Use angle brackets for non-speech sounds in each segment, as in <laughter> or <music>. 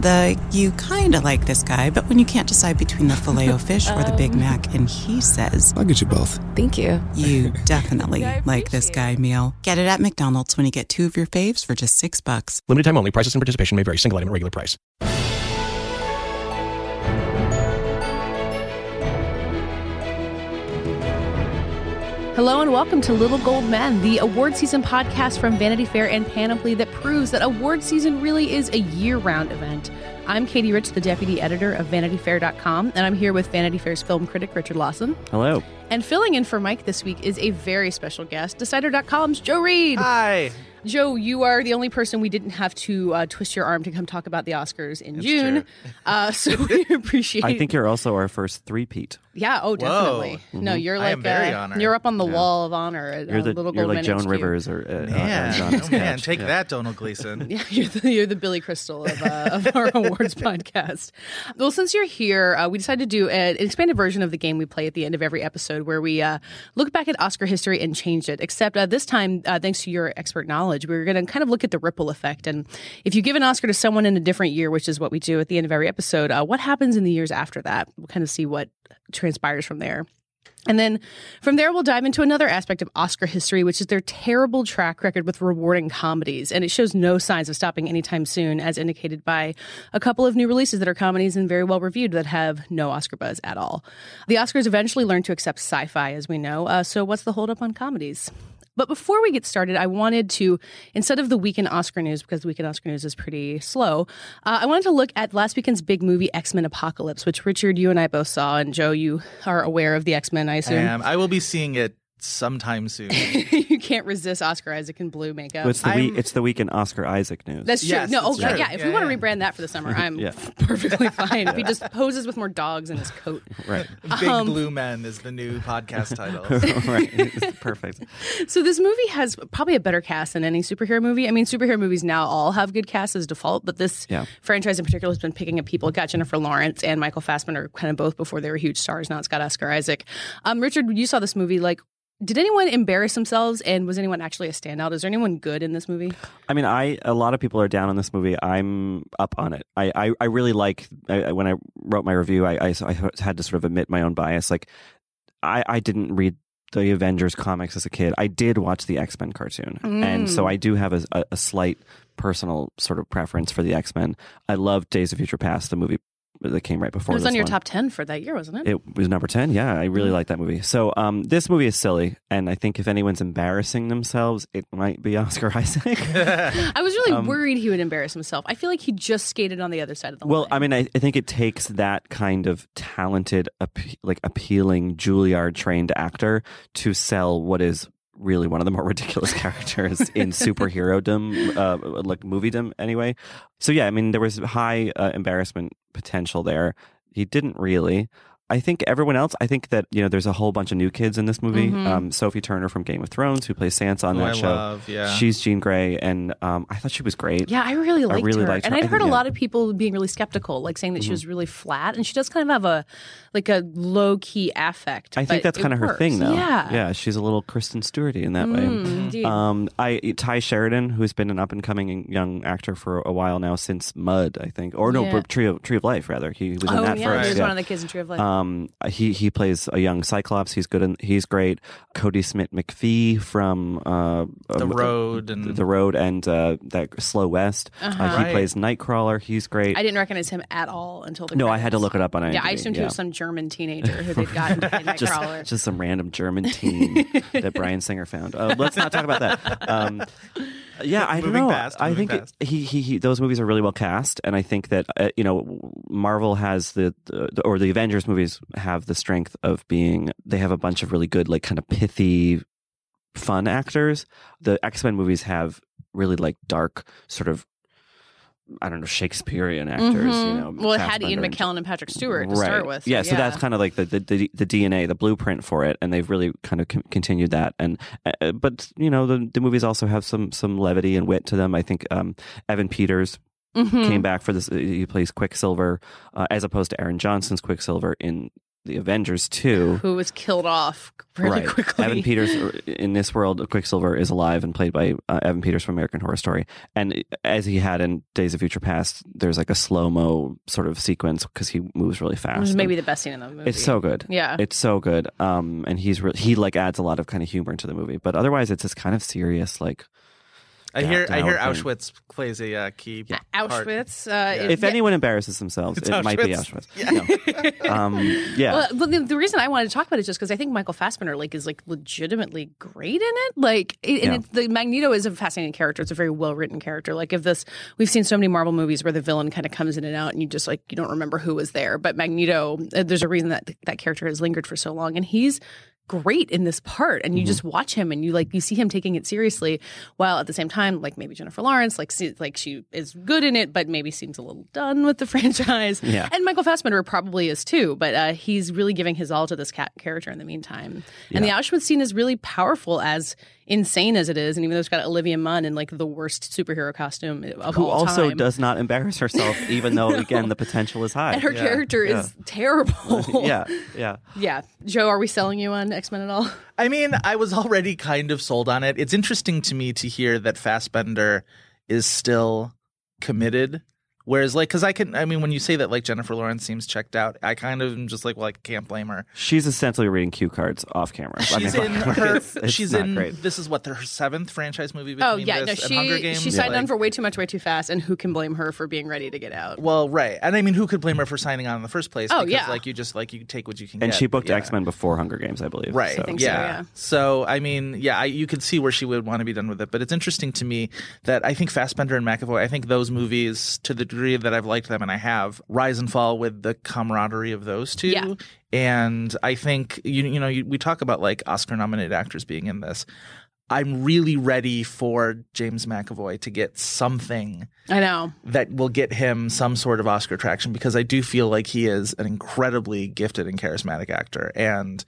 The you kind of like this guy, but when you can't decide between the filet o <laughs> fish or the Big um. Mac, and he says, I'll get you both. Thank you. you <laughs> definitely like this guy meal. Get it at McDonald's when you get two of your faves for just six bucks. Limited time only. Prices and participation may vary. Single item at regular price. Hello and welcome to Little Gold Men, the award season podcast from Vanity Fair and Panoply that proves that award season really is a year round event. I'm Katie Rich, the deputy editor of VanityFair.com, and I'm here with Vanity Fair's film critic Richard Lawson. Hello. And filling in for Mike this week is a very special guest, Decider.com's Joe Reid. Hi. Joe, you are the only person we didn't have to uh, twist your arm to come talk about the Oscars in June. Uh, so we appreciate. <laughs> I think you're also our first three-peat. Yeah. Oh, definitely. No, you're like am very uh, honored. you're up on the wall of honor. At, You're uh, the Little you're like Joan HQ. Rivers or uh, Man, uh, oh, man, take Yeah. that, Donald <laughs> Gleason. Yeah, you're the, you're the Billy Crystal of, uh, of <laughs> our awards podcast. Well, since you're here, uh, we decided to do an expanded version of the game we play at the end of every episode where we uh, look back at Oscar history and change it. Except uh, this time, uh, thanks to your expert knowledge, we're going to kind of look at the ripple effect. And if you give an Oscar to someone in a different year, which is what we do at the end of every episode, uh, what happens in the years after that? We'll kind of see what transpires from there. And then from there, we'll dive into another aspect of Oscar history, which is their terrible track record with rewarding comedies. And it shows no signs of stopping anytime soon, as indicated by a couple of new releases that are comedies and very well reviewed that have no Oscar buzz at all. The Oscars eventually learned to accept sci fi, as we know. Uh, so, what's the holdup on comedies? But before we get started, I wanted to, instead of the weekend Oscar news, because the weekend Oscar news is pretty slow, uh, I wanted to look at last weekend's big movie, X Men Apocalypse, which Richard, you and I both saw. And Joe, you are aware of the X Men, I I assume. am. I will be seeing it sometime soon. <laughs> you can't resist Oscar Isaac in blue makeup. It's the I'm- week. It's the week in Oscar Isaac news. That's true. Yes, no, that's okay, true. yeah. If Yeah, we want to yeah. rebrand that for the summer, <laughs> I'm Yeah. perfectly fine. If he just poses with more dogs in his coat. <laughs> right. Big Um, Blue Men is the new podcast title. right. It's perfect. So this movie has probably a better cast than any superhero movie. I mean, superhero movies now all have good casts as default, but this Yeah. franchise in particular has been picking up people. It got Jennifer Lawrence and Michael Fassbender are kind of both before they were huge stars. Now it's got Oscar Isaac. Um, Richard, you saw this movie. Like, did anyone embarrass themselves? And was anyone actually a standout? Is there anyone good in this movie? I mean, I a lot of people are down on this movie. I'm up on it. I I, I really like. I, when I wrote my review, I, I I had to sort of admit my own bias. Like, I I didn't read the Avengers comics as a kid. I did watch the X Men cartoon, and so mm. I do have a, a, a slight personal sort of preference for the X Men. I love Days of Future Past, the movie that came right before. It was on your one. top 10 for that year, wasn't it? It was number 10. Yeah, I really like that movie. So, um, this movie is silly. And I think if anyone's embarrassing themselves, it might be Oscar <laughs> Isaac. I was really worried he would embarrass himself. I feel like he just skated on the other side of the well, line. I mean, I, I think it takes that kind of talented, like appealing Juilliard trained actor to sell what is really one of the more <laughs> ridiculous characters in <laughs> superhero-dom, uh, like moviedom anyway. So yeah, I mean, there was high uh, embarrassment potential there. He didn't really. I think everyone else. I think that you know, there's a whole bunch of new kids in this movie. Um, Sophie Turner from Game of Thrones, who plays Sansa on Who that I show. love, yeah. She's Jean Grey, and um, I thought she was great. Yeah, I really liked really her, liked and her. I'd I heard a lot yeah. of people being really skeptical, like saying that she was really flat, and she does kind of have a like a low key affect. I think that's kind of her works. thing, though. Yeah, yeah, she's a little Kristen Stewarty in that Mm, way. Um, I Tye Sheridan, who's been an up and coming young actor for a while now since Mud, I think, or no, Yeah. Tree of Tree of Life rather. He was in oh that yeah, first. he was yeah. one of the kids in Tree of Life. Um, he he plays a young Cyclops. He's good and he's great. Kodi Smit-McPhee from uh, The um, Road and the Road and uh, that Slow West. Uh, he Right. plays Nightcrawler. He's great. I didn't recognize him at all until the no, I had to credits. look it up on IMDb. Yeah, I assumed he was some German teenager who they'd gotten to play <laughs> Nightcrawler. just, just some random German teen that Bryan Singer found. Uh, let's not talk about that. <laughs> Um, yeah, I don't know. past, I think it- he, he he those movies are really well cast, and I think that uh, you know Marvel has the, the or the Avengers movies have the strength of being they have a bunch of really good like kind of pithy, fun actors. The X Men movies have really like dark sort of. I don't know Shakespearean actors, you Mhm. know. well, it had Ian McKellen and Patrick Stewart to right. start with. Yeah, so that's kind of like the, the the DNA, the blueprint for it, and they've really kind of con- continued that. And uh, but you know, the the movies also have some some levity and wit to them. I think um, Evan Peters Mhm. came back for this. He plays Quicksilver uh, as opposed to Aaron Johnson's Quicksilver in the Avengers too. Who was killed off pretty right. quickly. Evan Peters uh, in this world, Quicksilver is alive and played by uh, Evan Peters from American Horror Story. And as he had in Days of Future Past, there's like a slow mo sort of sequence because he moves really fast. Maybe the best scene in the movie. it's so good. Yeah. it's so good. Um, and he's re- he like adds a lot of kind of humor into the movie. But otherwise, it's this kind of serious like. I hear I hear Down thing. Auschwitz plays a uh, key part. Auschwitz. Uh, If yeah. anyone embarrasses themselves, It's it might be Auschwitz. Auschwitz. Yeah. um, yeah. Well, but the, the reason I wanted to talk about it is just because I think Michael Fassbender like is like legitimately great in it. Like, it, and Yeah. it's the Magneto is a fascinating character. It's a very well written character. Like, if this, we've seen so many Marvel movies where the villain kind of comes in and out, and you just like you don't remember who was there. But Magneto, uh, there's a reason that that character has lingered for so long, and he's great in this part and you Mm-hmm. just watch him and you like you see him taking it seriously while at the same time like maybe Jennifer Lawrence like see, like she is good in it but maybe seems a little done with the <laughs> franchise Yeah. and Michael Fassbender probably is too but uh, he's really giving his all to this cat character in the meantime and the Auschwitz scene is really powerful as insane as it is and even though it's got Olivia Munn in like the worst superhero costume of Who all also time does not embarrass herself, <laughs> even though again the potential is high. and her character is terrible <laughs> yeah, yeah. yeah Joe are we selling you on X-Men at all <laughs> I mean, I was already kind of sold on it. It's interesting to me to hear that Fassbender is still committed. Whereas, like, because I can, I mean, when you say that, like, Jennifer Lawrence seems checked out, I kind of am just like, well, I can't blame her. She's essentially reading cue cards off camera. I She's mean, in <laughs> her. it's- it's she's not in. great. This is what her seventh franchise movie between Oh yeah, no, she and Hunger Games. she signed Like- on for way too much, way too fast, and who can blame her for being ready to get out? Well, right, and I mean, who could blame her for signing on in the first place? Oh, because, yeah. like you just like you take what you can And get. she booked yeah. X Men before Hunger Games, I believe. Right. So. think so, yeah. yeah. So, I mean, yeah, I, you could see where she would want to be done with it, but it's interesting to me that I think Fassbender and McAvoy, I think those movies, to the degree that I've liked them and I have, rise and fall with the camaraderie of those two. Yeah. And I think you you know you, we talk about like Oscar nominated actors being in this. I'm really ready for James McAvoy to get something I know. that will get him some sort of Oscar traction because I do feel like he is an incredibly gifted and charismatic actor. And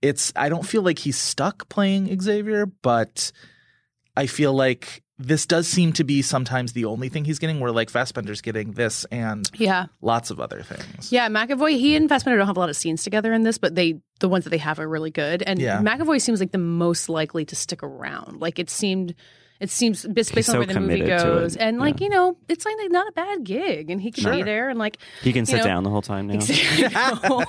it's, I don't feel like he's stuck playing Xavier, but I feel like this does seem to be sometimes the only thing he's getting, where like Fassbender's getting this and Yeah, lots of other things. yeah. McAvoy, he and Fassbender don't have a lot of scenes together in this, but they the ones that they have are really good. And Yeah. McAvoy seems like the most likely to stick around. Like it seemed. It seems based, based on so where the movie goes, it. and like you know, it's like not a bad gig, and he can be there, and like He can sit know- down the whole time now. <laughs> he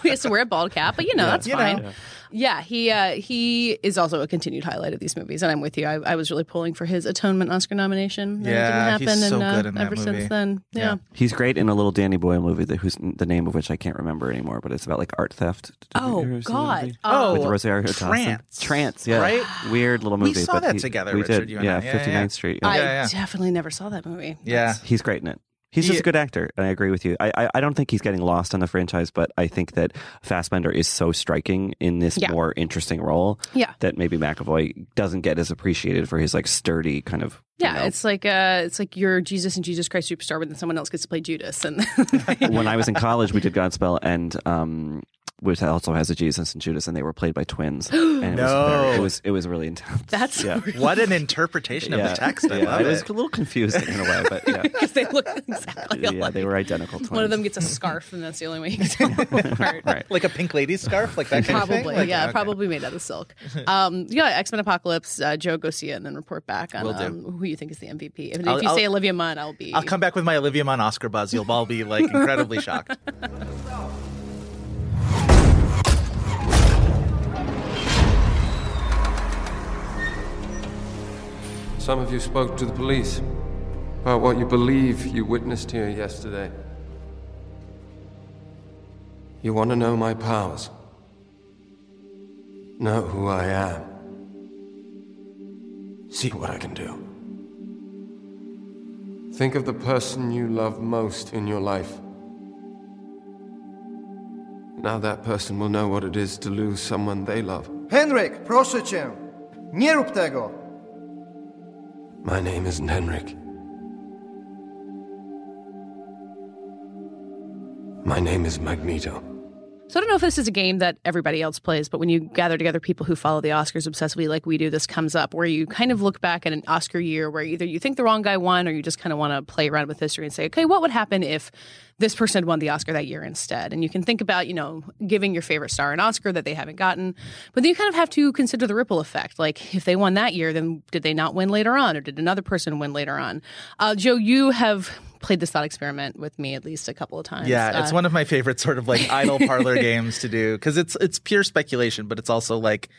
has to wear a bald cap, but you know that's You fine. know. Yeah, he uh, he is also a continued highlight of these movies, and I'm with you. I, I was really pulling for his Atonement Oscar nomination. and Yeah, it he's didn't happen, so and uh, good in that ever movie. since then, yeah. Yeah. He's great in a little Danny Boyle movie that whose the name of which I can't remember anymore, but it's about like art theft. Did Oh ever see that God! Oh, with Rosario Dawson. Trance. Trance, yeah, Right? Weird little movie. We saw but that he- together, We Richard, did, you and yeah, I. Yeah, 59th yeah. Street. yeah. I Yeah, yeah. definitely never saw that movie. Yeah. He's great in it. He's just He- a good actor, and I agree with you. I, I I don't think he's getting lost on the franchise, but I think that Fassbender is so striking in this Yeah. more interesting role Yeah. that maybe McAvoy doesn't get as appreciated for his like sturdy kind of. you Yeah, know- it's like uh, it's like you're Jesus and Jesus Christ Superstar, but then someone else gets to play Judas, and <laughs> when I was in college, we did Godspell, and um, which also has a Jesus and Judas, and they were played by twins. <gasps> And it, was No. very, it was it was really intense. that's yeah. What an <laughs> interpretation of Yeah. the text. I yeah, love it was a little confusing in a way, but yeah, <laughs> because they look exactly yeah, alike. they were identical twins. One of them gets a scarf, and that's the only way you <laughs> can tell them apart. right. Like a pink lady scarf, like that kind of thing. Probably, Like, yeah, okay. probably made out of silk. Um, yeah, X Men Apocalypse. Uh, Joe, go see it and then report back on um, who you think is the MVP. If, if you I'll- say Olivia Munn, I'll be. I'll come back with my Olivia Munn Oscar buzz. You'll all be like incredibly shocked. Some of you spoke to the police about what you believe you witnessed here yesterday. You want to know my powers? Know who I am? See what I can do. Think of the person you love most in your life. Now that person will know what it is to lose someone they love. Henrik, proszę cię, nie rób tego! My name isn't Henrik. My name is Magneto. So I don't know if this is a game that everybody else plays, but when you gather together people who follow the Oscars obsessively like we do, this comes up where you kind of look back at an Oscar year where either you think the wrong guy won or you just kind of want to play around with history and say, okay, what would happen if this person had won the Oscar that year instead? And you can think about, you know, giving your favorite star an Oscar that they haven't gotten, but then you kind of have to consider the ripple effect. Like if they won that year, then did they not win later on or did another person win later on? Uh, Joe, you have played this thought experiment with me at least a couple of times. Yeah, it's Uh, one of my favorite sort of like idle <laughs> parlor games to do because it's it's pure speculation, but it's also like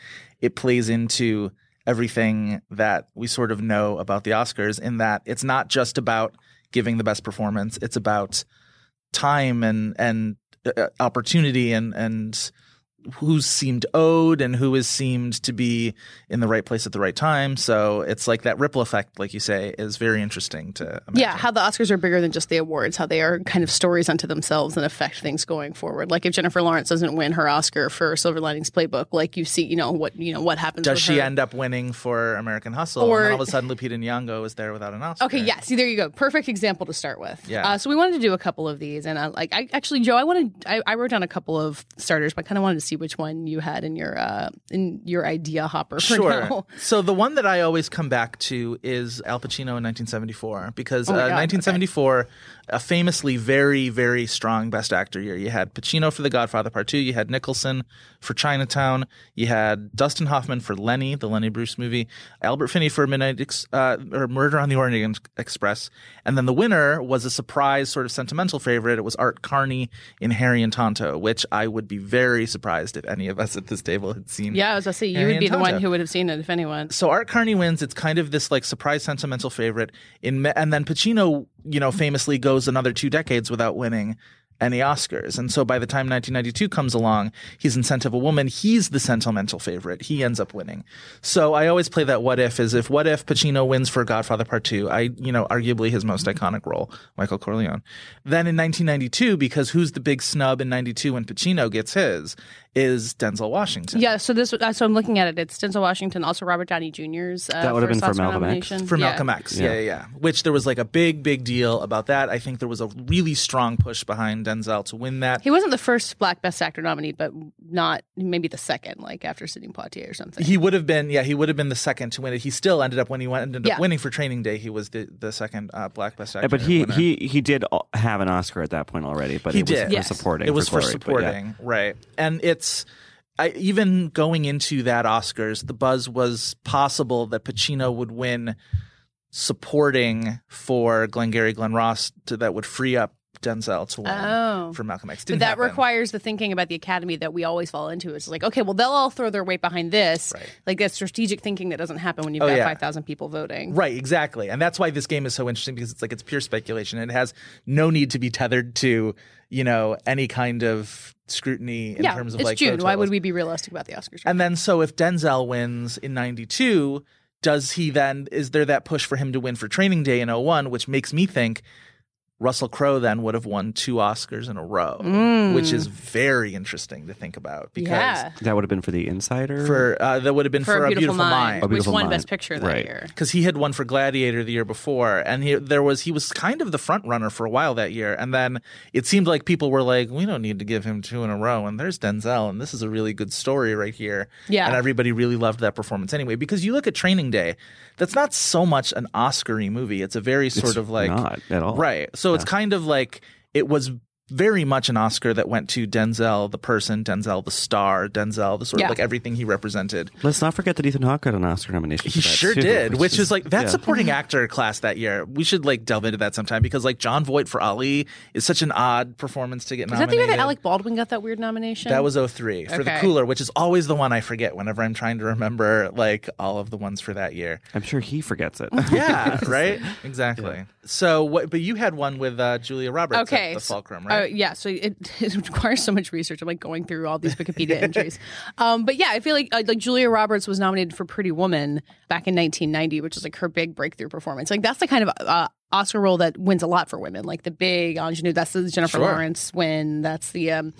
it plays into everything that we sort of know about the Oscars in that it's not just about giving the best performance; it's about time and and uh, opportunity and and who's seemed owed and who is seemed to be in the right place at the right time. So it's like that ripple effect, like you say, is very interesting to imagine. Yeah, how the Oscars are bigger than just the awards, how they are kind of stories unto themselves and affect things going forward. Like if Jennifer Lawrence doesn't win her Oscar for Silver Linings Playbook, like you see, you know what you know what happens. Does she her. end up winning for American Hustle? Or- and all of a sudden, Lupita Nyong'o is there without an Oscar. Okay, yeah. See, there you go. Perfect example to start with. Yeah. Uh, so we wanted to do a couple of these, and uh, like, I actually, Joe, I wanted, I, I wrote down a couple of starters, but I kind of wanted to see which one you had in your uh, in your idea hopper. For Sure. now. <laughs> So the one that I always come back to is Al Pacino in 1974 because Oh uh, God, 1974, a famously very very strong Best Actor year. You had Pacino for The Godfather Part Two. You had Nicholson for Chinatown. You had Dustin Hoffman for Lenny, the Lenny Bruce movie. Albert Finney for Midnight Ex- uh, or Murder on the Orient Express. And then the winner was a surprise sort of sentimental favorite. It was Art Carney in Harry and Tonto, which I would be very surprised if any of us at this table had seen. Yeah, I was gonna say you Harry would be the one who would have seen it if anyone. So Art Carney wins. It's kind of this like surprise sentimental favorite in, and then Pacino, you know, famously goes another two decades without winning any Oscars. And so by the time 1992 comes along, he's in Scent of a Woman. He's the sentimental favorite. He ends up winning. So I always play that what if is if what if Pacino wins for Godfather Part 2, I, you know, arguably his most iconic role, Michael Corleone. Then in 1992, because who's the big snub in 92 when Pacino gets his, is Denzel Washington. Yeah, so this uh, so I'm looking at it. It's Denzel Washington, also Robert Downey Jr.'s. Uh, That would have been first for Malcolm X? for Yeah. Malcolm X. Yeah. yeah, yeah. Which there was like a big, big deal about that. I think there was a really strong push behind Denzel to win that. He wasn't the first Black Best Actor nominee, but not maybe the second, like after Sidney Poitier or something. He would have been, yeah, he would have been the second to win it. He still ended up when he went, ended Yeah. up winning for Training Day. He was the, the second uh, Black Best Actor. Yeah, but he, winner. he he did have an Oscar at that point already, but He it was did. for Yes. supporting. it was for, Glory, but yeah. supporting, right? And it's I, even going into that Oscars, the buzz was possible that Pacino would win supporting for Glengarry Glen Ross to, that would free up Denzel to win Oh. for Malcolm X. But Didn't that happen. requires the thinking about the academy that we always fall into. It's like, okay, well, they'll all throw their weight behind this. Right. Like that strategic thinking that doesn't happen when you've Oh, got yeah. 5,000 people voting. Right, exactly. And that's why this game is so interesting because it's like it's pure speculation. It has no need to be tethered to, you know, any kind of scrutiny in yeah, terms of it's like June. Why would we be realistic about the Oscars? And then so if Denzel wins in 92, does he then is there that push for him to win for Training Day in 01, which makes me think Russell Crowe then would have won two Oscars in a row, which is very interesting to think about because Mm. yeah. That would have been for the Insider. for uh, that would have been For, for, a beautiful, mind, A which won Mind. Best Picture that Right. year. because he had won for Gladiator the year before, and he there was he was kind of the front runner for a while that year, and then it seemed like people were like, we don't need to give him two in a row, and there's Denzel, and this is a really good story right here, Yeah. and everybody really loved that performance anyway. Because you look at Training Day, that's not so much an Oscar-y movie; it's a very sort It's of like not at all. right. So it's kind of like it was. Very much an Oscar that went to Denzel, the person, Denzel, the star, Denzel, the sort Yeah. of like everything he represented. Let's not forget that Ethan Hawke got an Oscar nomination. He sure too, did, which, is, like that yeah. supporting actor class that year. We should like delve into that sometime because like Jon Voight for Ali is such an odd performance to get Is that nominated. the year that Alec Baldwin got that weird nomination? That was 03 for the cooler, which is always the one I forget whenever I'm trying to remember like all of the ones for that year. I'm sure he forgets it. Yeah, <laughs> right? Exactly. So what but you had one with uh, Julia Roberts Okay, at the so- Fulcrum, Uh, right? yeah, so it, <laughs> it requires so much research. I'm like going through all these Wikipedia <laughs> entries. Um, but yeah, I feel like uh, like Julia Roberts was nominated for Pretty Woman back in 1990, which is like her big breakthrough performance. Like that's the kind of uh, Oscar role that wins a lot for women. Like the big ingenue. That's the Jennifer Sure. Lawrence win. That's the um,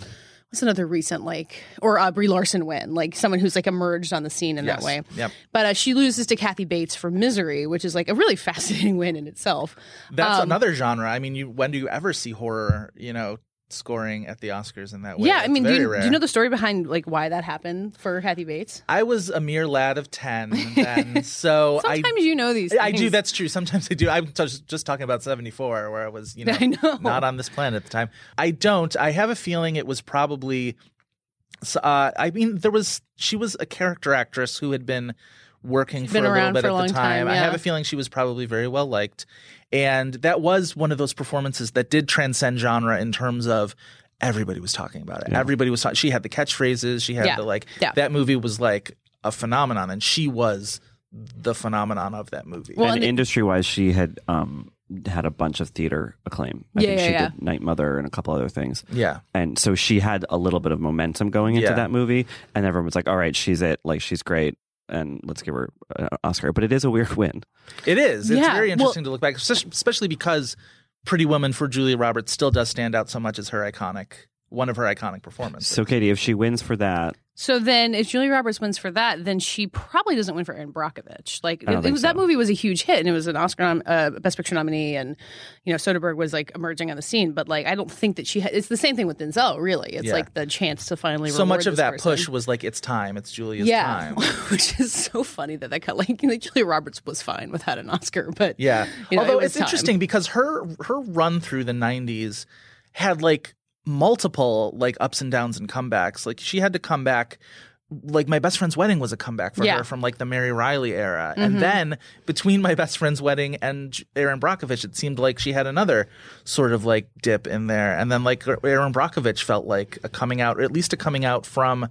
what's another recent like or uh, Brie Larson win. Like someone who's like emerged on the scene in Yes. that way. Yep. But uh, she loses to Kathy Bates for Misery, which is like a really <laughs> fascinating win in itself. That's Um, another genre. I mean, you when do you ever see horror, you know, scoring at the Oscars in that way. yeah, I mean, do you, do you know the story behind like why that happened for Kathy Bates? I was a mere lad of ten <laughs> then, so I Sometimes you know these. Things. I do. That's true. Sometimes I do. I'm just, just talking about 74, where I was, you <laughs> know, know. not on this planet at the time. I don't. I have a feeling it was probably. Uh, I mean, there was. She was a character actress who had been working for a little around bit a at the time, time. I have a feeling she was probably very well liked, and that was one of those performances that did transcend genre in terms of. Everybody was talking about it. Everybody was. talking. She had the catchphrases. She had Yeah. the like. Yeah. That movie was like a phenomenon, and she was the phenomenon of that movie. Well, and and industry wise, she had um, had a bunch of theater acclaim. I Yeah, think yeah, she yeah. did Night Mother and a couple other things. Yeah. And so she had a little bit of momentum going into Yeah. that movie, and everyone was like, "All right, she's it. Like she's great." And let's give her an Oscar, but it is a weird <laughs> win. It is. It's Yeah, very well- interesting to look back, especially especially because Pretty Woman for Julia Roberts still does stand out so much as her iconic, one of her iconic performances. So, Katie, if she wins for that, So then, if Julia Roberts wins for that, then she probably doesn't win for Erin Brockovich. Like it, it was, that movie was a huge hit, and it was an Oscar nom- uh, Best Picture nominee, and you know Soderbergh was like emerging on the scene. But like, I don't think that she. Ha- it's the same thing with Denzel. Really, it's Yeah. like the chance to finally. so much of that person. push was like it's time, it's Julia's yeah, time. <laughs> which is so funny that that got like, like Julia Roberts was fine without an Oscar, but Yeah. you know, Although it it's time. interesting because her her run through the 90s had like multiple like ups and downs and comebacks. Like she had to come back like my best friend's wedding was a comeback for Yeah. her from like the Mary Reilly era. Mm-hmm. And then between my best friend's wedding and Erin Brockovich it seemed like she had another sort of like dip in there. And then like Erin Brockovich felt like a coming out or at least a coming out from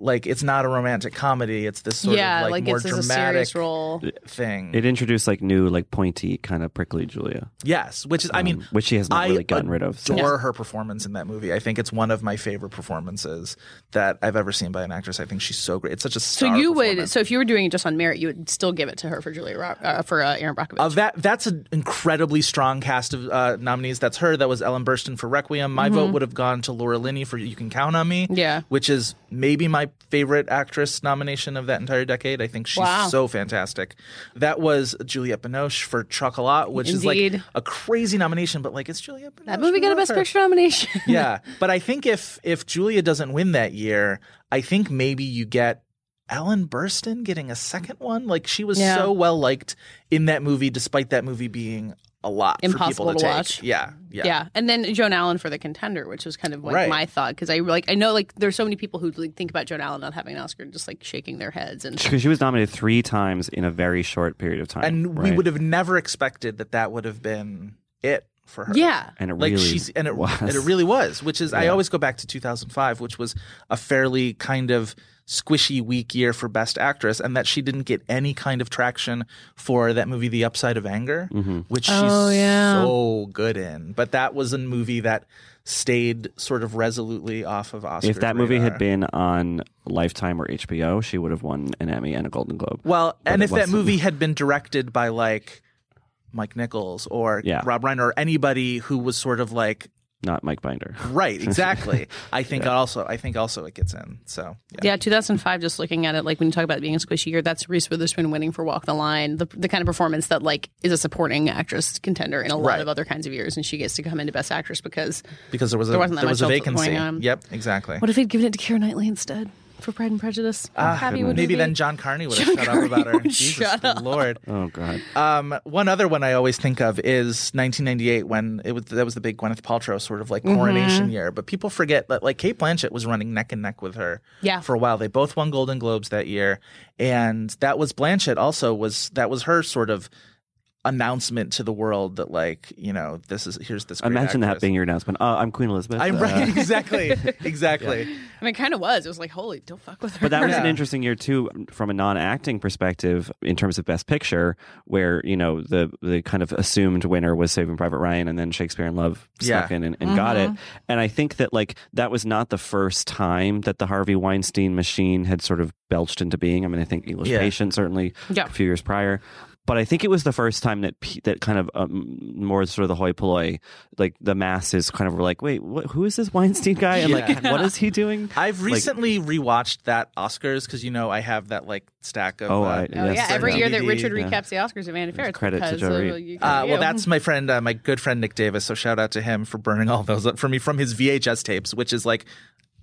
like it's not a romantic comedy. It's this sort yeah, of like, like, more it's as a dramatic role. thing. it introduced like new, like pointy, kind of prickly Julia, Yes, which is I mean, um, which she has not I really gotten rid of. since. adore her performance in that movie. I think it's one of my favorite performances that I've ever seen by an actress. I think she's so great. It's such a So you would, so if you were doing it just on merit, you would still give it to her for Julia Ro- uh, for uh, Erin Brockovich. Of that, that's an incredibly strong cast of uh, nominees. That's her. That was Ellen Burstyn for Requiem. My vote would have gone to Laura Linney for You Can Count on Me. Mm-hmm. Yeah. which is maybe my favorite actress nomination of that entire decade. I think she's Wow. so fantastic. That was Juliette Binoche for Chocolat, which is like a crazy nomination, but like it's Juliette Binoche. that movie got a Best her. Picture nomination. <laughs> yeah, but I think if if Julia doesn't win that year, I think maybe you get Ellen Burstyn getting a second one. Like she was Yeah. so well liked in that movie, despite that movie being a lot Impossible for people to to, take. watch. Yeah, yeah, Yeah, and then Joan Allen for The Contender, which was kind of like Right. my thought because I like I know like there's so many people who like, think about Joan Allen not having an Oscar and just like shaking their heads and Because she was nominated three times in a very short period of time, And we would have never expected that that would have been it for her. yeah, and it like really she's and it, was. and it really was which is i always go back to 2005 which was a fairly kind of squishy weak year for best actress and that she didn't get any kind of traction for that movie the upside of anger Mm-hmm. which she's Oh, yeah. so good in but that was a movie that stayed sort of resolutely off of oscar if that movie had been on Lifetime or HBO, she would have won an Emmy and a Golden Globe. well and if that movie had been directed by like mike nichols or Yeah. rob reiner or anybody who was sort of like Not Mike Binder. <laughs> Right, exactly. I think also I think also it gets in. So yeah. yeah. 2005. Just looking at it, like when you talk about it being a squishy year, that's Reese Witherspoon winning for Walk the Line, the the kind of performance that like is a supporting actress contender in a lot Right. of other kinds of years, and she gets to come into Best Actress because because there was a There wasn't that there was a else going vacancy. on. Yep, exactly. what if they'd given it to Keira Knightley instead for Pride and Prejudice? How happy would Ah, Maybe be? then John Carney would have John shut Carney up about her. would Jesus shut up. Lord. Oh God. Um, one other one I always think of is 1998 when it was that was the big Gwyneth Paltrow sort of like Mm-hmm. coronation year. But people forget that like Cate Blanchett was running neck and neck with her Yeah. for a while. They both won Golden Globes that year, and that was Blanchett also was that was her sort of announcement to the world that like you know this is here's this. Great Imagine that being your announcement. Oh, I'm Queen Elizabeth. I'm Uh, right, <laughs> exactly, <laughs> exactly. I mean, it kind of was. It was like, holy, don't fuck with her. But that was an interesting year too, from a non-acting perspective, in terms of Best Picture, where you know the the kind of assumed winner was Saving Private Ryan, and then Shakespeare in Love snuck Yeah. in and, and got it. Mm-hmm. And I think that like that was not the first time that the Harvey Weinstein machine had sort of belched into being. I mean, I think English Yeah. Patient certainly Yeah. a few years prior. But I think it was the first time that that kind of um, more sort of the hoi polloi, like the masses kind of were like, wait, what, who is this Weinstein guy? And like, what is he doing? <laughs> I've Like- recently rewatched that Oscars because you know I have that like stack of. Oh, uh, I- Oh yeah, every yeah. year that DVD, Richard yeah. recaps the Oscars at Vanity Fair, it's Credit to Joe Reed. you- Uh, well, that's my friend, uh, my good friend Nick Davis. So shout out to him for burning all those up for me from his VHS tapes, which is like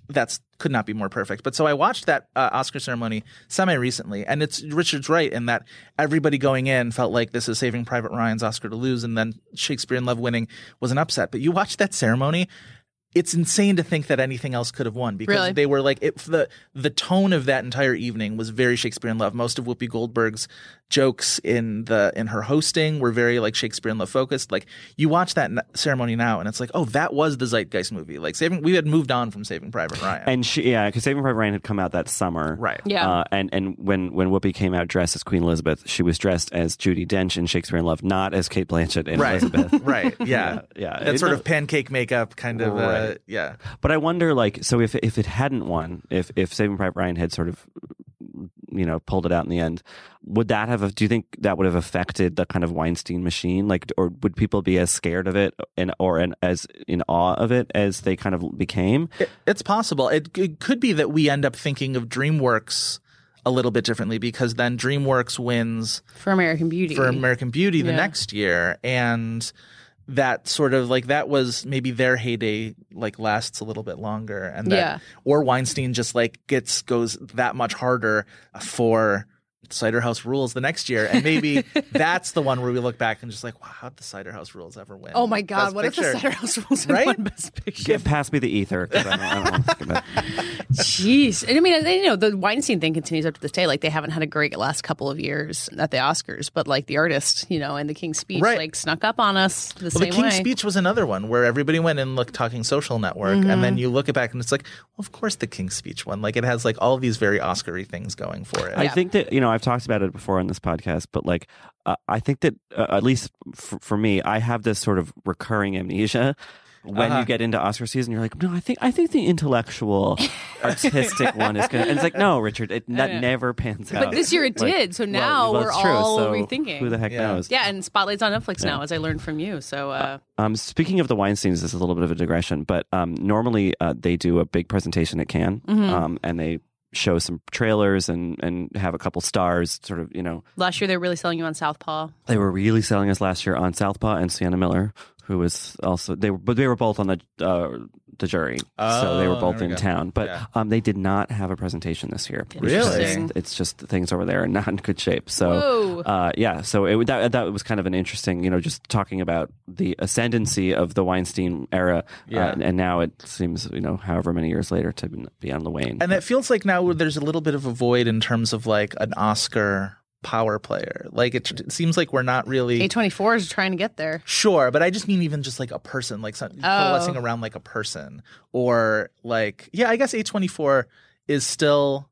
that's could not be more perfect. But so I watched that uh, Oscar ceremony semi recently, and it's Richard's right in that everybody going in felt like this is Saving Private Ryan's Oscar to lose, and then Shakespeare in Love winning was an upset. But you watch that ceremony. It's insane to think that anything else could have won because Really? they were like it, the the tone of that entire evening was very Shakespeare in Love. Most of Whoopi Goldberg's jokes in the in her hosting were very like Shakespeare in Love focused. Like you watch that n- ceremony now, and it's like, oh, that was the Zeitgeist movie. Like Saving, we had moved on from Saving Private Ryan. And she, yeah, because Saving Private Ryan had come out that summer, Right. Yeah. Uh, and and when when Whoopi came out dressed as Queen Elizabeth, she was dressed as Judi Dench in Shakespeare in Love, not as Cate Blanchett in right, Elizabeth. <laughs> right, yeah, Yeah, yeah. That It- sort of pancake makeup kind of, uh, yeah. But I wonder, like, so if if it hadn't won, if if Saving Private Ryan had sort of, you know, pulled it out in the end, would that have? Do you think that would have affected the kind of Weinstein machine? Like, or would people be as scared of it and or and as in awe of it as they kind of became? It- it's possible. It, it could be that we end up thinking of DreamWorks a little bit differently because then DreamWorks wins for American Beauty. for American Beauty the Yeah. next year, and that sort of like that was maybe their heyday like lasts a little bit longer, and that Yeah. or Weinstein just like gets goes that much harder for. Cider House Rules the next year, and maybe <laughs> that's the one where we look back and just like, wow, how did the Cider House Rules ever win? Oh my God! Best what if the Cider House Rules had Right? won Best Picture? Get past me the ether. I don't, I don't want think about Jeez, and I mean, you know, the Weinstein thing continues up to this day. Like they haven't had a great last couple of years at the Oscars, but like the artist, you know, and the King's Speech, Right. like snuck up on us the Well, same the King's way. Speech was another one where everybody went and looked talking social network, and Mm-hmm. then you look it back and it's like, well, of course the King's Speech one. Like it has like all of these very Oscar-y things going for it. I think that you know I've talked about it before on this podcast, but like uh, I think that uh, at least f- for me, I have this sort of recurring amnesia. When Uh-huh. you get into Oscar season, you're like, no, I think I think the intellectual, artistic <laughs> one is gonna. And it's like, no, Richard, it that know. never pans out. But this year it Like, did, so now well, we're true, all so rethinking. Who the heck Yeah. knows? yeah, and Spotlight's on Netflix now, as I learned from you. So, uh, Um, speaking of the Weinsteins, this is a little bit of a digression, but um, normally uh, they do a big presentation at Cannes, Mm-hmm. um, and they show some trailers and and have a couple stars, sort of, you know, last year they were really selling you on Southpaw. They were really selling us last year on Southpaw and Sienna Miller, who was also they were, but they were both on the uh, the jury, so they were Oh, both there we in go. town. But Yeah. um, they did not have a presentation this year. Really? is it's just things over there are not in good shape. So uh, yeah, so it that that was kind of an interesting, you know, just talking about the ascendancy of the Weinstein era, Yeah. uh, and now it seems, you know, however many years later to be on the wane. and it feels like now there's a little bit of a void in terms of like an Oscar power player. Like it, it seems like we're not really A24 is trying to get there. Sure, but I just mean even just like a person, like some, coalescing oh. around like a person, or like yeah, I guess A twenty four is still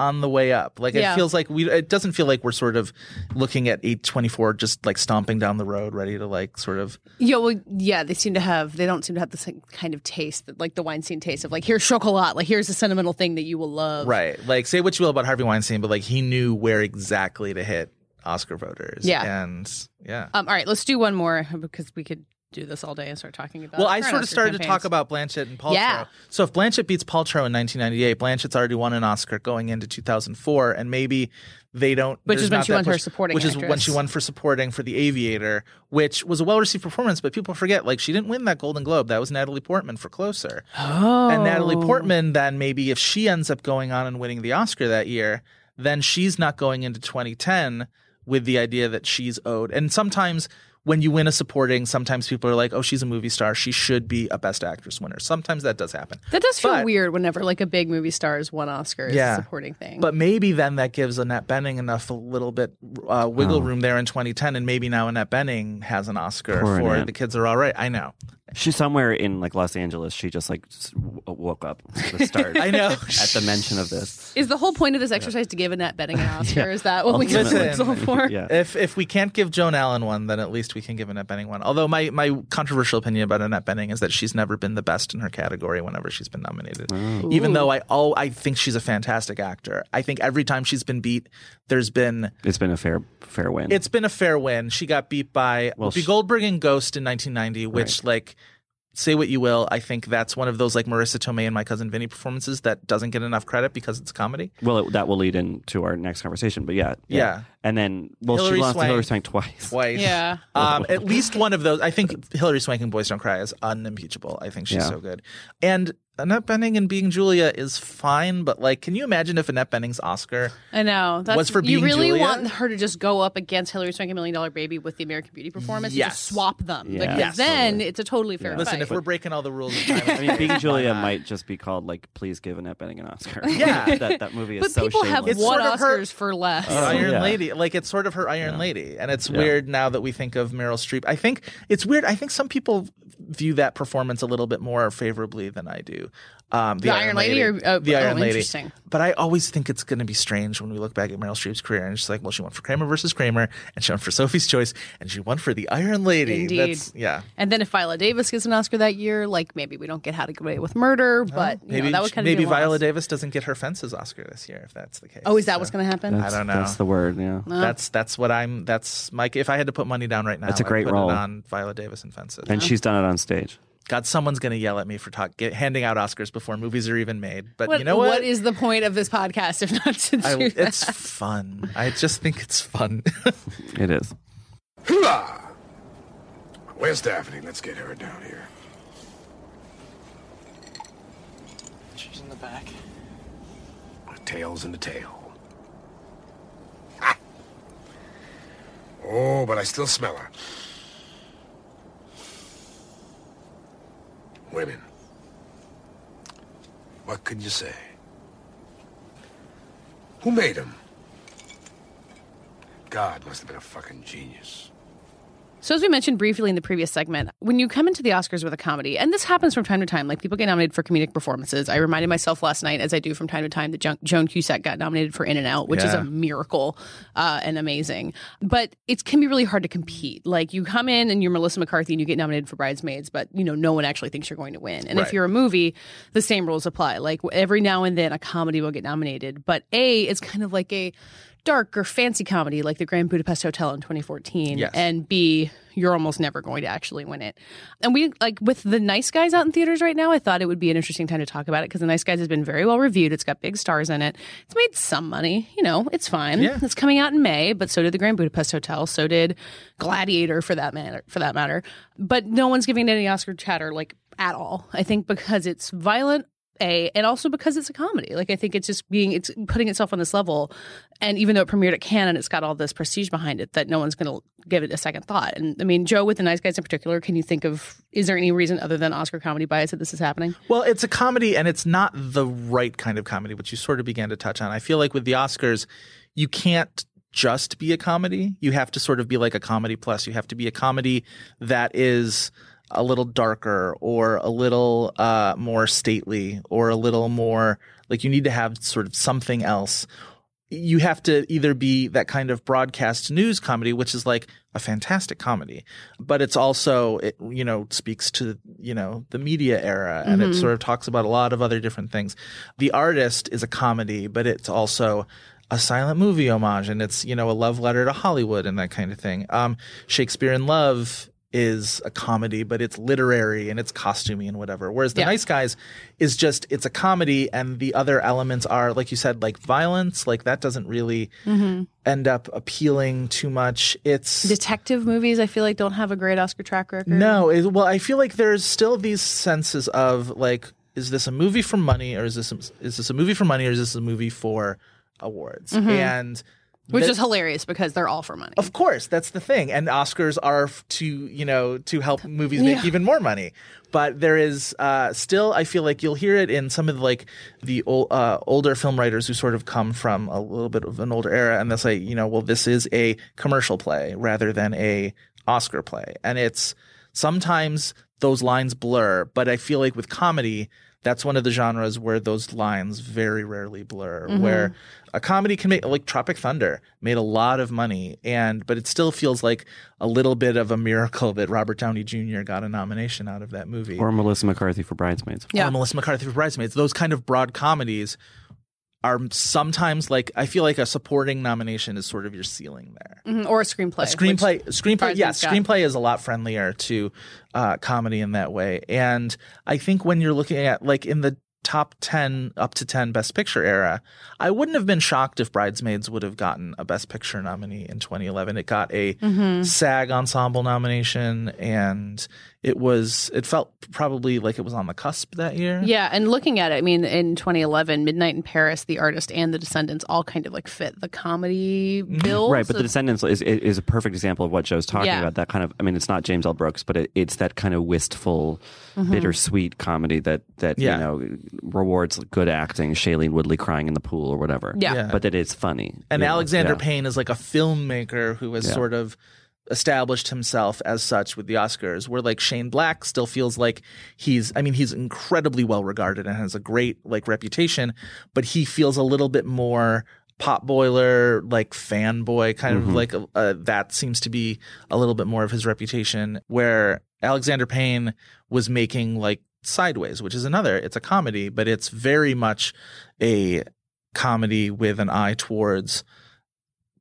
on the way up. Like Yeah. it feels like we. It doesn't feel like we're sort of looking at A24 just like stomping down the road, ready to like sort of. Yeah, well, yeah, they seem to have. They don't seem to have the same kind of taste, that, like the Weinstein taste of like here's chocolat, like here's a sentimental thing that you will love. Right. Like say what you will about Harvey Weinstein, but like he knew where exactly to hit Oscar voters. Yeah. And yeah. Um, all right, let's do one more because we could do this all day and start talking about. Well, I sort of started to talk about Blanchett and Paltrow. Yeah. So if Blanchett beats Paltrow in 1998, Blanchett's already won an Oscar going into 2004, and maybe they don't. Which is when she won her supporting Which is when she won for supporting for The Aviator, which was a well-received performance, but people forget like she didn't win that Golden Globe. That was Natalie Portman for Closer. Oh, And Natalie Portman, then maybe if she ends up going on and winning the Oscar that year, then she's not going into 2010 with the idea that she's owed. And sometimes when you win a supporting, sometimes people are like, oh, she's a movie star. She should be a Best Actress winner. Sometimes that does happen. that does feel but- weird whenever like a big movie star has won Oscar Yeah. supporting thing. But maybe then that gives Annette Bening enough a little bit uh, wiggle room there in 2010, and maybe now Annette Bening has an Oscar Poor for Annette. The Kids Are All Right. I know. She's somewhere in like Los Angeles. She just like s- w- uh, woke up at the start. <laughs> I know. at the mention of this. Is the whole point of this exercise to give Annette Bening an <laughs> Oscar? Is that what we get Ultimately. whistle for? <laughs> Yeah. If if we can't give Joan Allen one, then at least we can give Annette Bening one. Although my, my controversial opinion about Annette Bening is that she's never been the best in her category whenever she's been nominated. Even though I oh I think she's a fantastic actor. I think every time she's been beat, there's been It's been a fair fair win. it's been a fair win. She got beat by Well, Whoopi sh- Goldberg in Ghost in 1990, which like say what you will, I think that's one of those like Marisa Tomei and My Cousin Vinny performances that doesn't get enough credit because it's comedy. well, it, that will lead into our next conversation. But yeah, Yeah. And then well, Hilary she lost Swank. to Hilary Swank twice. Twice. Yeah. Um, at least one of those. I think Hilary Swank in Boys Don't Cry is unimpeachable. I think she's Yeah. so good. And Annette Bening and Being Julia is fine, but like, can you imagine if Annette Bening's Oscar? I know. That's, Was for Being you really Julia? want her to just go up against Hilary Swank and Million Dollar Baby with the American Beauty performance and just swap them. Yeah. Because Yes. then it's a totally fair Listen, fight. if we're breaking all the rules, of <laughs> time, I mean, Being Julia might just be called like, please give Annette Bening an Oscar. <laughs> Yeah. <laughs> that that movie is but so people have shameless. It's won sort of her- Oscars for less. Oh, Iron yeah. Lady. Like it's sort of her Iron Lady. And it's weird now that we think of Meryl Streep. I think it's weird. I think some people view that performance a little bit more favorably than I do. Um, The Iron Lady or- oh, the oh, Iron Lady. interesting. But I always think it's going to be strange when we look back at Meryl Streep's career and she's like, well, she won for Kramer versus Kramer and she won for <laughs> Sophie's Choice and she won for the Iron Lady. Indeed. That's, yeah. And then if Viola Davis gets an Oscar that year, like maybe we don't get How to Get Away with Murder, but you Maybe know, that would kind of maybe be a loss. Viola Davis doesn't get her fences Oscar this year if that's the case. Oh, is that So what's going to happen? That's, I don't know. That's the word. Yeah. That's that's what I'm. That's Mike. If I had to put money down right now, That's a I'd great put role. It on Viola Davis and fences. And she's done it on stage. God, someone's going to yell at me for talk, get, handing out Oscars before movies are even made. But What, you know what? what is the point of this podcast if not to do I, that? it's fun. I just think it's fun. <laughs> It is. Hoorah! Where's Daphne? Let's get her down here. She's in the back. The tail's in the tail. Ah! Oh, but I still smell her. Women. What can you say? Who made them? God must have been a fucking genius. So, as we mentioned briefly in the previous segment, when you come into the Oscars with a comedy, and this happens from time to time, like people get nominated for comedic performances. I reminded myself last night, as I do from time to time, that Jo- Joan Cusack got nominated for In and Out, which is a miracle uh, and amazing. But it can be really hard to compete. Like you come in and you're Melissa McCarthy and you get nominated for Bridesmaids, but you know no one actually thinks you're going to win. And if you're a movie, the same rules apply. Like every now and then, a comedy will get nominated, but A, it's kind of like a dark or fancy comedy like the Grand Budapest Hotel in 2014 Yes. and B you're almost never going to actually win it. And we like with the Nice Guys out in theaters right now I thought it would be an interesting time to talk about it because the Nice Guys has been very well reviewed. It's got big stars in it. It's made some money, you know, it's fine. Yeah. It's coming out in May, but so did the Grand Budapest Hotel, so did Gladiator for that matter for that matter. But no one's giving it any Oscar chatter like at all. I think because it's violent a and also because it's a comedy. Like I think it's just being it's putting itself on this level, and even though it premiered at Cannes and it's got all this prestige behind it, that no one's going to give it a second thought. And I mean, Joe, with the Nice Guys in particular, can you think of is there any reason other than Oscar comedy bias that this is happening? Well, it's a comedy and it's not the right kind of comedy, which you sort of began to touch on. I feel like with the Oscars, you can't just be a comedy. You have to sort of be like a comedy plus. You have to be a comedy that is a little darker or a little uh, more stately or a little more like you need to have sort of something else you have to either be that kind of broadcast news comedy, which is like a fantastic comedy, but it's also, it, you know, speaks to, you know, the media era and it sort of talks about a lot of other different things. The Artist is a comedy, but it's also a silent movie homage and it's, you know, a love letter to Hollywood and that kind of thing. Um, Shakespeare in Love is a comedy, but it's literary and it's costumey and whatever. Whereas The Yeah. Nice Guys is just it's a comedy, and the other elements are like you said, like violence. Like that doesn't really mm-hmm. end up appealing too much. It's Detective movies, I feel like don't have a great Oscar track record. no. It, well, I feel like there's still these senses of like, is this a movie for money, or is this is this a movie for money, or is this a movie for awards? Mm-hmm. And which that- is hilarious because they're all for money. Of course, that's the thing. And Oscars are to, you know, to help movies make Yeah. even more money. But there is uh, still, I feel like you'll hear it in some of the, like the ol- uh, older film writers who sort of come from a little bit of an older era, and they'll say, you know, well, this is a commercial play rather than a Oscar play, and it's sometimes those lines blur, but I feel like with comedy, that's one of the genres where those lines very rarely blur. Mhm. Where a comedy can make like Tropic Thunder made a lot of money, and but it still feels like a little bit of a miracle that Robert Downey Jr. got a nomination out of that movie. Or Melissa McCarthy for Bridesmaids. Or Melissa McCarthy for Bridesmaids. Those kind of broad comedies are sometimes like I feel like a supporting nomination is sort of your ceiling there. Mhm, Or a screenplay. A screenplay, screenplay, yeah, screenplay is a lot friendlier to uh, comedy in that way. And I think when you're looking at like in the top 10 up to 10 best picture era i wouldn't have been shocked if bridesmaids would have gotten a best picture nominee in 2011 it got a Mhm. sag ensemble nomination and it was it felt probably like it was on the cusp that year Yeah, and looking at it, I mean, in 2011, Midnight in Paris, The Artist, and The Descendants all kind of like fit the comedy bill. Right, but The Descendants is is a perfect example of what Joe's talking Yeah. about. That kind of, I mean, it's not James L. Brooks, but it, it's that kind of wistful, Mhm. bittersweet comedy that that Yeah. you know rewards good acting, Shailene Woodley crying in the pool or whatever. Yeah. Yeah. but that it's funny. And you know? Alexander Yeah. Payne is like a filmmaker who has Yeah. sort of established himself as such with the Oscars, where like Shane Black still feels like he's I mean, he's incredibly well regarded and has a great like reputation, but he feels a little bit more pot boiler like fanboy kind of Mhm. like uh, that seems to be a little bit more of his reputation where Alexander Payne was making like Sideways which is another it's a comedy but it's very much a comedy with an eye towards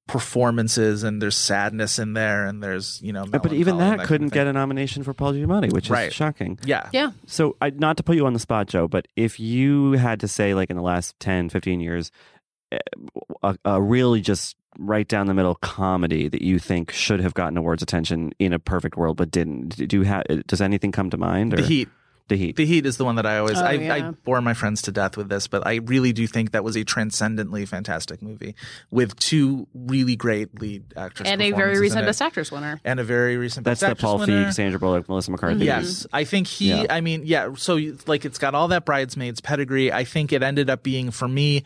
performances and there's sadness in there and there's you know But even melancholy and that couldn't of get a nomination for Paul Giamatti, which is Right. shocking. Yeah. Yeah. So, I, not to put you on the spot, Joe, but if you had to say, like in the last 10, 15 years, eh, a, a really just right down the middle comedy that you think should have gotten awards attention in a perfect world but didn't, do you have? Does anything come to mind? Or? The Heat. The Heat. The Heat is the one that I always Oh, I, I bore my friends to death with this, but I really do think that was a transcendently fantastic movie with two really great lead actors and a very recent. Best Actress winner. and a very recent That's Best the Actress Paul winner. Feig, Sandra Bullock, Melissa McCarthy. Yes, mm-hmm. I think he. Yeah. I mean, yeah. So like, it's got all that bridesmaids pedigree. I think it ended up being for me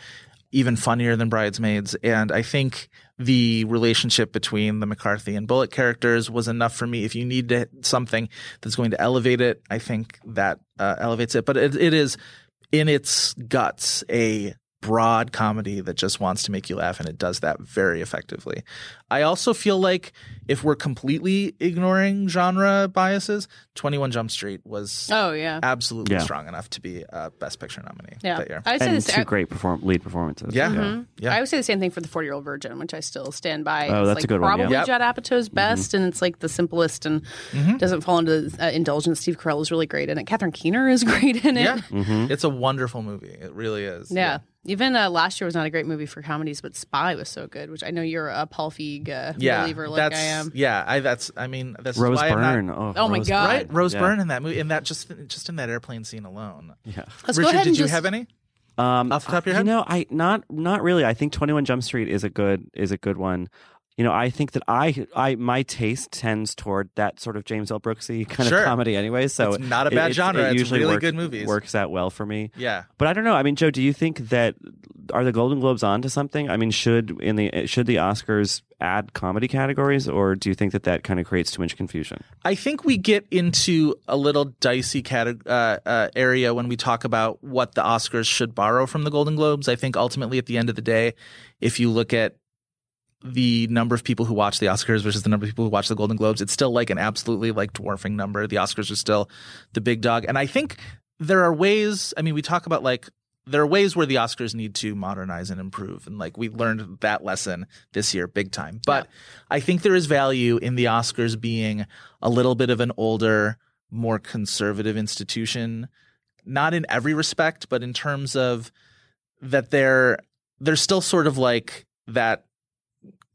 even funnier than bridesmaids, and I think the relationship between the McCarthy and Bullock characters was enough for me. If you need to, something that's going to elevate it, I think that uh, elevates it. But it, it is in its guts a broad comedy that just wants to make you laugh and it does that very effectively. I also feel like if we're completely ignoring genre biases, 21 Jump Street was Oh, yeah. absolutely Yeah. strong enough to be a best picture nominee Yeah. that year. I would say and this. two great perform- lead performances. Yeah. Mhm. Yeah. I would say the same thing for the Forty Year Old Virgin, which I still stand by. Oh, It's, that's like a good one, yeah. Probably Yep. Judd Apatow's best, and it's like the simplest and Mhm. doesn't fall into uh, indulgence. Steve Carell is really great in it. Catherine Keener is <laughs> great in it. Yeah. Mm-hmm. It's a wonderful movie. It really is. Yeah. Even uh, last year was not a great movie for comedies, but Spy was so good, which I know you're a Paul Feig uh, Yeah. believer like that's, I am. Yeah. I, that's, I mean, that's Rose why I'm not- Byrne. oh, Oh my Rose God. Right, Rose Yeah. Byrne in that movie, in that just just in that airplane scene alone. Yeah. Let's go Richard, ahead did and you just- have any? Um, Off the top of your You head? know, I not not really. I think Twenty One Jump Street is a good is a good one. You know, I think that I I my taste tends toward that sort of James L. Brooksy kind Sure. of comedy anyway. So It's not a bad it- genre. It It's usually really works, good movies. Works out well for me. Yeah. But I don't know. I mean, Joe, do you think that are the Golden Globes on to something? I mean, should in the should the Oscars add comedy categories, or do you think that that kind of creates too much confusion? I think we get into a little dicey cate- uh, uh, area when we talk about what the Oscars should borrow from the Golden Globes. I think ultimately, at the end of the day, if you look at the number of people who watch the Oscars versus the number of people who watch the Golden Globes, it's still like an absolutely like dwarfing number. The Oscars are still the big dog, and I think there are ways. I mean, we talk about like there are ways where the Oscars need to modernize and improve, and like we learned that lesson this year, big time. But I think there is value in the Oscars being a little bit of an older, more conservative institution, not in every respect, but in terms of that they're they're still sort of like that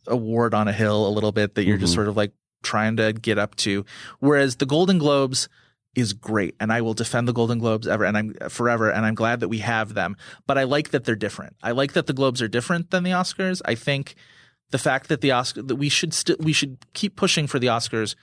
award on a hill a little bit that you're just Mhm. sort of like trying to get up to. Whereas the Golden Globes is great and I will defend the Golden Globes ever and I'm forever and I'm glad that we have them. But I like that they're different. I like that the Globes are different than the Oscars. I think the fact that the Oscar that we should still we should keep pushing for the Oscars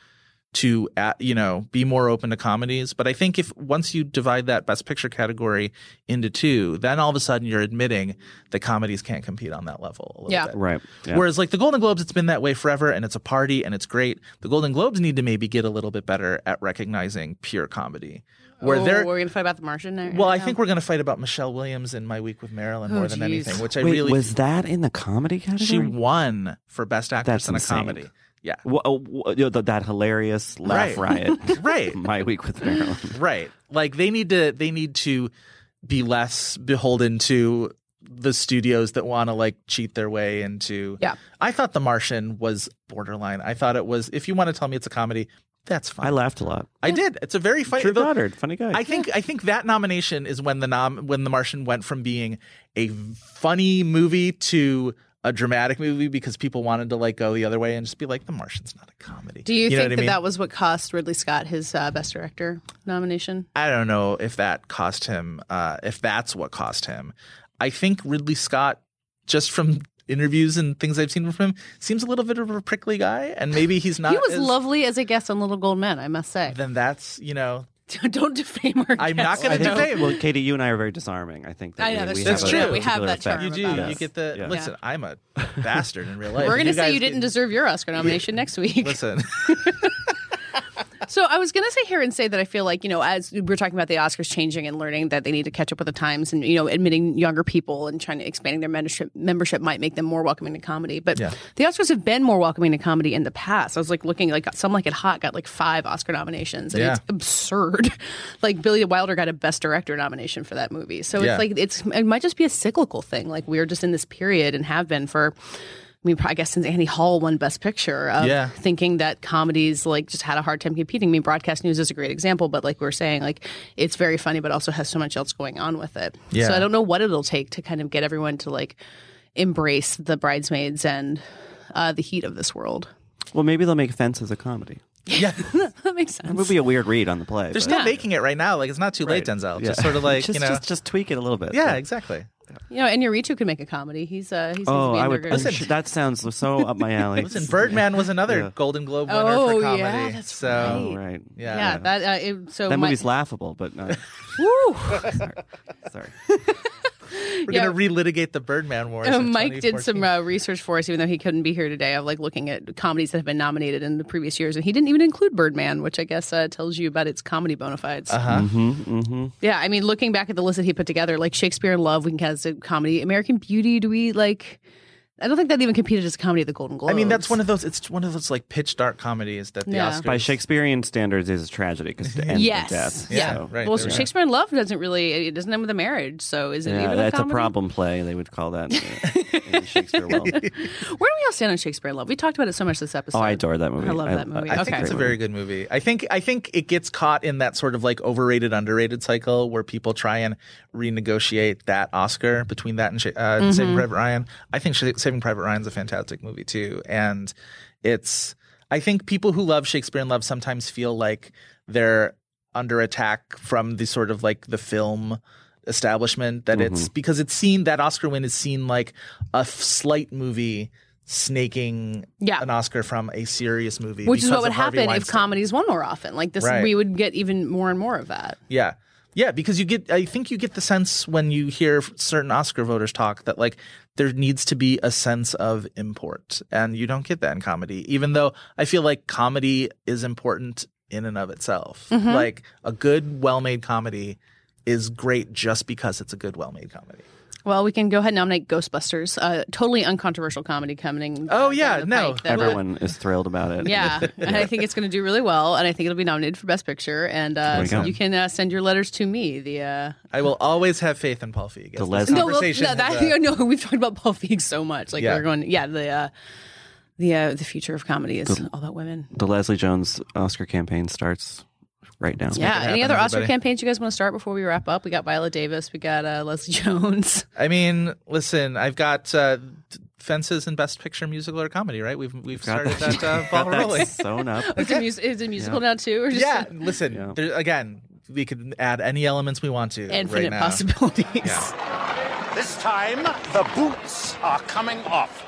to uh, you know be more open to comedies but i think if once you divide that best picture category into two then all of a sudden you're admitting that comedies can't compete on that level a little Yeah. bit Right. Yeah. Whereas like the Golden Globes, it's been that way forever, and it's a party, and it's great. The Golden Globes need to maybe get a little bit better at recognizing pure comedy. Where oh, they're we're gonna fight about the Martian. There, well, I now? think we're going to fight about Michelle Williams in My Week with Marilyn more Oh, than anything, which I Wait, really was that in the comedy category? she won for Best Actress That's in a insane. comedy. Yeah, Wha- uh, wha- you know, that hilarious laugh Right. <laughs> riot. Right. <laughs> My week with Marilyn. right. Like they need to they need to be less beholden to the studios that want to like cheat their way into. Yeah. I thought The Martian was borderline. I thought it was. If you want to tell me it's a comedy, that's fine. I laughed a lot. I did. It's a very funny. Drew the- Goddard, funny guy. I think I think that nomination is when the nom when The Martian went from being a funny movie to a dramatic movie because people wanted to like go the other way and just be like The Martian's not a comedy. Do you, know think what I that mean? that was what cost Ridley Scott his uh, Best Director nomination? I don't know if that cost him. Uh, if that's what cost him, I think Ridley Scott, just from interviews and things I've seen from him, seems a little bit of a prickly guy, and maybe he's <laughs> not. he was as- lovely as a guest on Little Gold Men, I must say. Then that's you know. <laughs> Don't defame our I'm not gonna I think, defame. well, Katie, you and I are very disarming. I think that I know, we, that's we true. have That's a. We have that effect. charm You do. about You get the Yeah. listen. I'm a <laughs> bastard in real life. We're going to say you didn't can- deserve your Oscar nomination next week. Listen, <laughs> So I was going to sit here and say that I feel like, you know, as we're talking about the Oscars changing and learning that they need to catch up with the times and, you know, admitting younger people and trying to expanding their membership membership might make them more welcoming to comedy. But Yeah. the Oscars have been more welcoming to comedy in the past. I was like looking like some like it hot got like five Oscar nominations and Yeah. it's absurd. <laughs> like Billy Wilder got a best director nomination for that movie. So Yeah. it's like it's it might just be a cyclical thing. Like we're just in this period and have been for mean, I guess since Annie Hall won Best Picture, of Yeah. thinking that comedies like just had a hard time competing. I mean, broadcast news is a great example, but like we are saying, like it's very funny, but also has so much else going on with it. Yeah. So I don't know what it'll take to kind of get everyone to like embrace the bridesmaids and uh, the heat of this world. Well, maybe they'll make Fences a comedy. yeah, <laughs> that makes sense. It would be a weird read on the play. they're but- still making it right now. Like it's not too late, Denzel. Yeah. Just sort of like <laughs> just, you know. just, just tweak it a little bit. yeah, exactly. You know, and Iñárritu could make a comedy. He's uh, he seems to Oh, be in I there would. good. I'm that sounds so up my alley. Listen, Birdman was another Yeah. Golden Globe winner Oh, for yeah, comedy. that's so Oh, right. yeah, yeah, that uh, it, so That my- movie's laughable, but not. <laughs> Woo! <laughs> Sorry. We're yeah. gonna relitigate the Birdman wars. Uh, Mike did some uh, research for us, even though he couldn't be here today, of like looking at comedies that have been nominated in the previous years, and he didn't even include Birdman, which I guess uh, tells you about its comedy bona fides. Uh-huh. Mm-hmm. Yeah, I mean, looking back at the list that he put together, like Shakespeare in Love, we can count as a comedy. American Beauty, do we like? I don't think that even competed as a comedy at the Golden Globes. I mean, that's one of those. It's one of those like pitch dark comedies that the Yeah. Oscars. By Shakespearean standards, is a tragedy because it ends Yes. with death. Yeah. so- Right. well, there we. Shakespeare in Love doesn't really. It doesn't end with a marriage, so is it Yeah, even a that's a comedy? problem play. They would call that uh, in Shakespeare world. <laughs> Where do we all stand on Shakespeare in Love? We talked about it so much this episode. Oh, I adore that movie. I love that movie. I Okay. think it's a very good movie. I think I think it gets caught in that sort of like overrated underrated cycle where people try and renegotiate that Oscar between that and Sha- uh, Mm-hmm. Saving Private Ryan. I think Sh- Saving Private Ryan's a fantastic movie too, and it's. I think people who love Shakespeare in Love sometimes feel like they're under attack from the sort of like the film establishment that it's mm-hmm. because it's seen that Oscar win is seen like a f- slight movie snaking Yeah. an Oscar from a serious movie, Which is because what would of Harvey happen if comedies won more often. Like this, Right. we would get even more and more of that. Yeah. Yeah, because you get I think you get the sense when you hear certain Oscar voters talk that like there needs to be a sense of import and you don't get that in comedy even though I feel like comedy is important in and of itself. Mm-hmm. Like a good well-made comedy is great just because it's a good well-made comedy. Well, we can go ahead and nominate Ghostbusters, a totally uncontroversial comedy coming. Oh, uh, yeah, no, pike that- Everyone is thrilled about it. Yeah, <laughs> and I think it's going to do really well, and I think it'll be nominated for Best Picture. And uh, so you can uh, send your letters to me. The uh, I will always have faith in Paul Feig. The This Leslie- no, well, conversation no, has, that, uh, <laughs> no, we've talked about Paul Feig so much. Like Yeah. we're going, yeah, the uh, the uh, the future of comedy is all about women. The Leslie Jones Oscar campaign starts right now. Yeah. it Any happen, other Oscar everybody. campaigns you guys want to start before we wrap up? We got Viola Davis. We got uh, Leslie <laughs> Jones. I mean, listen, I've got uh, fences and best picture musical or comedy, right? We've we've Got started that uh, <laughs> Got ball that rolling. <laughs> sewn up. Is it, mus- is it musical now too? Or just Yeah, listen. Yeah. There, again, we could add any elements we want to. infinite right now. possibilities. This time, the boots are coming off.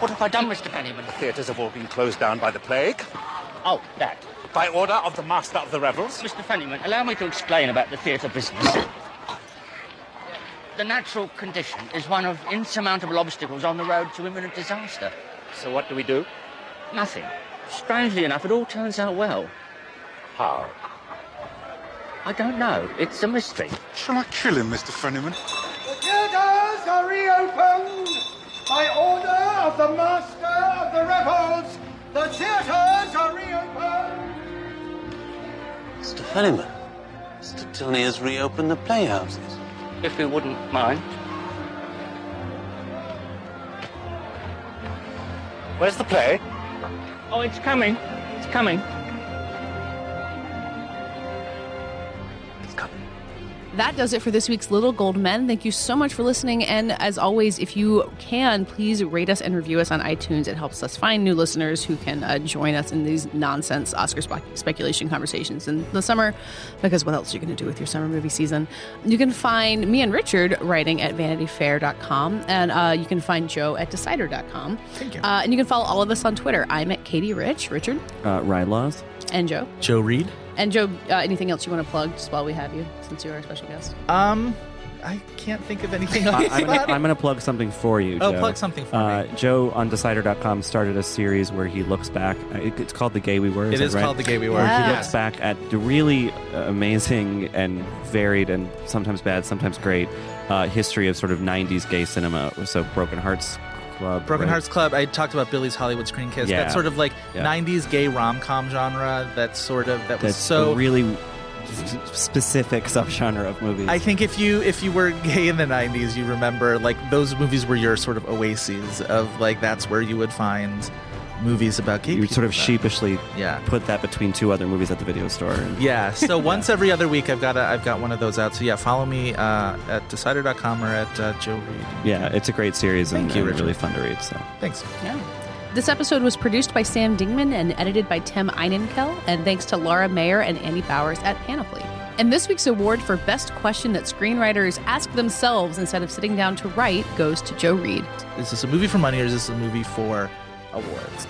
What have I done, Mr. Fennyman? The theatres have all been closed down by the plague. Oh, that. By order of the Master of the Revels. Mr. Fennyman, allow me to explain about the theatre business. The natural condition is one of insurmountable obstacles on the road to imminent disaster. So what do we do? Nothing. Strangely enough, it all turns out well. How? I don't know. It's a mystery. Shall I kill him, Mr. Fennyman? The theaters are reopened by order of the Master of the Revels. The theaters Mr. Mr. Tilney has reopened the playhouses. If you wouldn't mind. Where's the play? Oh, it's coming. It's coming. That does it for this week's Little Gold Men. Thank you so much for listening. And as always, if you can, please rate us and review us on iTunes. It helps us find new listeners who can uh, join us in these nonsense Oscar spe- speculation conversations in the summer. Because what else are you going to do with your summer movie season? You can find me and Richard writing at vanityfair.com. And uh, you can find Joe at decider.com. Thank you. Uh, and you can follow all of us on Twitter. I'm at Katie Rich. Richard Uh, ride laws. and Joe. Joe Reid. And Joe, uh, anything else you want to plug just while we have you, since you're our special guest? Um, I can't think of anything on I, I'm, gonna. I'm gonna plug something for you. Oh, Joe. plug something for uh, me. Joe on Decider.com started a series where he looks back. uh, it- It's called The Gay We Were. It that is right? called The Gay We Were. Where he looks back at the really uh, amazing and varied and sometimes bad, sometimes great uh, history of sort of '90s gay cinema. So Broken Hearts Club, Broken right? Hearts Club. I talked about Billy's Hollywood Screen Kiss. Yeah. That sort of like Yeah. '90s gay rom com genre. That sort of that was That's so a really specific subgenre of movies. I think if you if you were <laughs> gay in the '90s, you remember like those movies were your sort of oases of like that's where you would find movies about gay you people. sort of that- sheepishly Yeah. put that between two other movies at the video store. And Yeah. So <laughs> once every other week, I've got a, I've got one of those out. So yeah, follow me uh, at Decider.com or at uh, Joe Reid. yeah, it's a great series and, Thank you, and Richard. really fun to read. So. Thanks. Yeah. This episode was produced by Sam Dingman and edited by Tim Einenkel, and thanks to Laura Mayer and Annie Bowers at Panoply. And this week's award for best question that screenwriters ask themselves instead of sitting down to write goes to Joe Reid. Is this a movie for money or is this a movie for awards?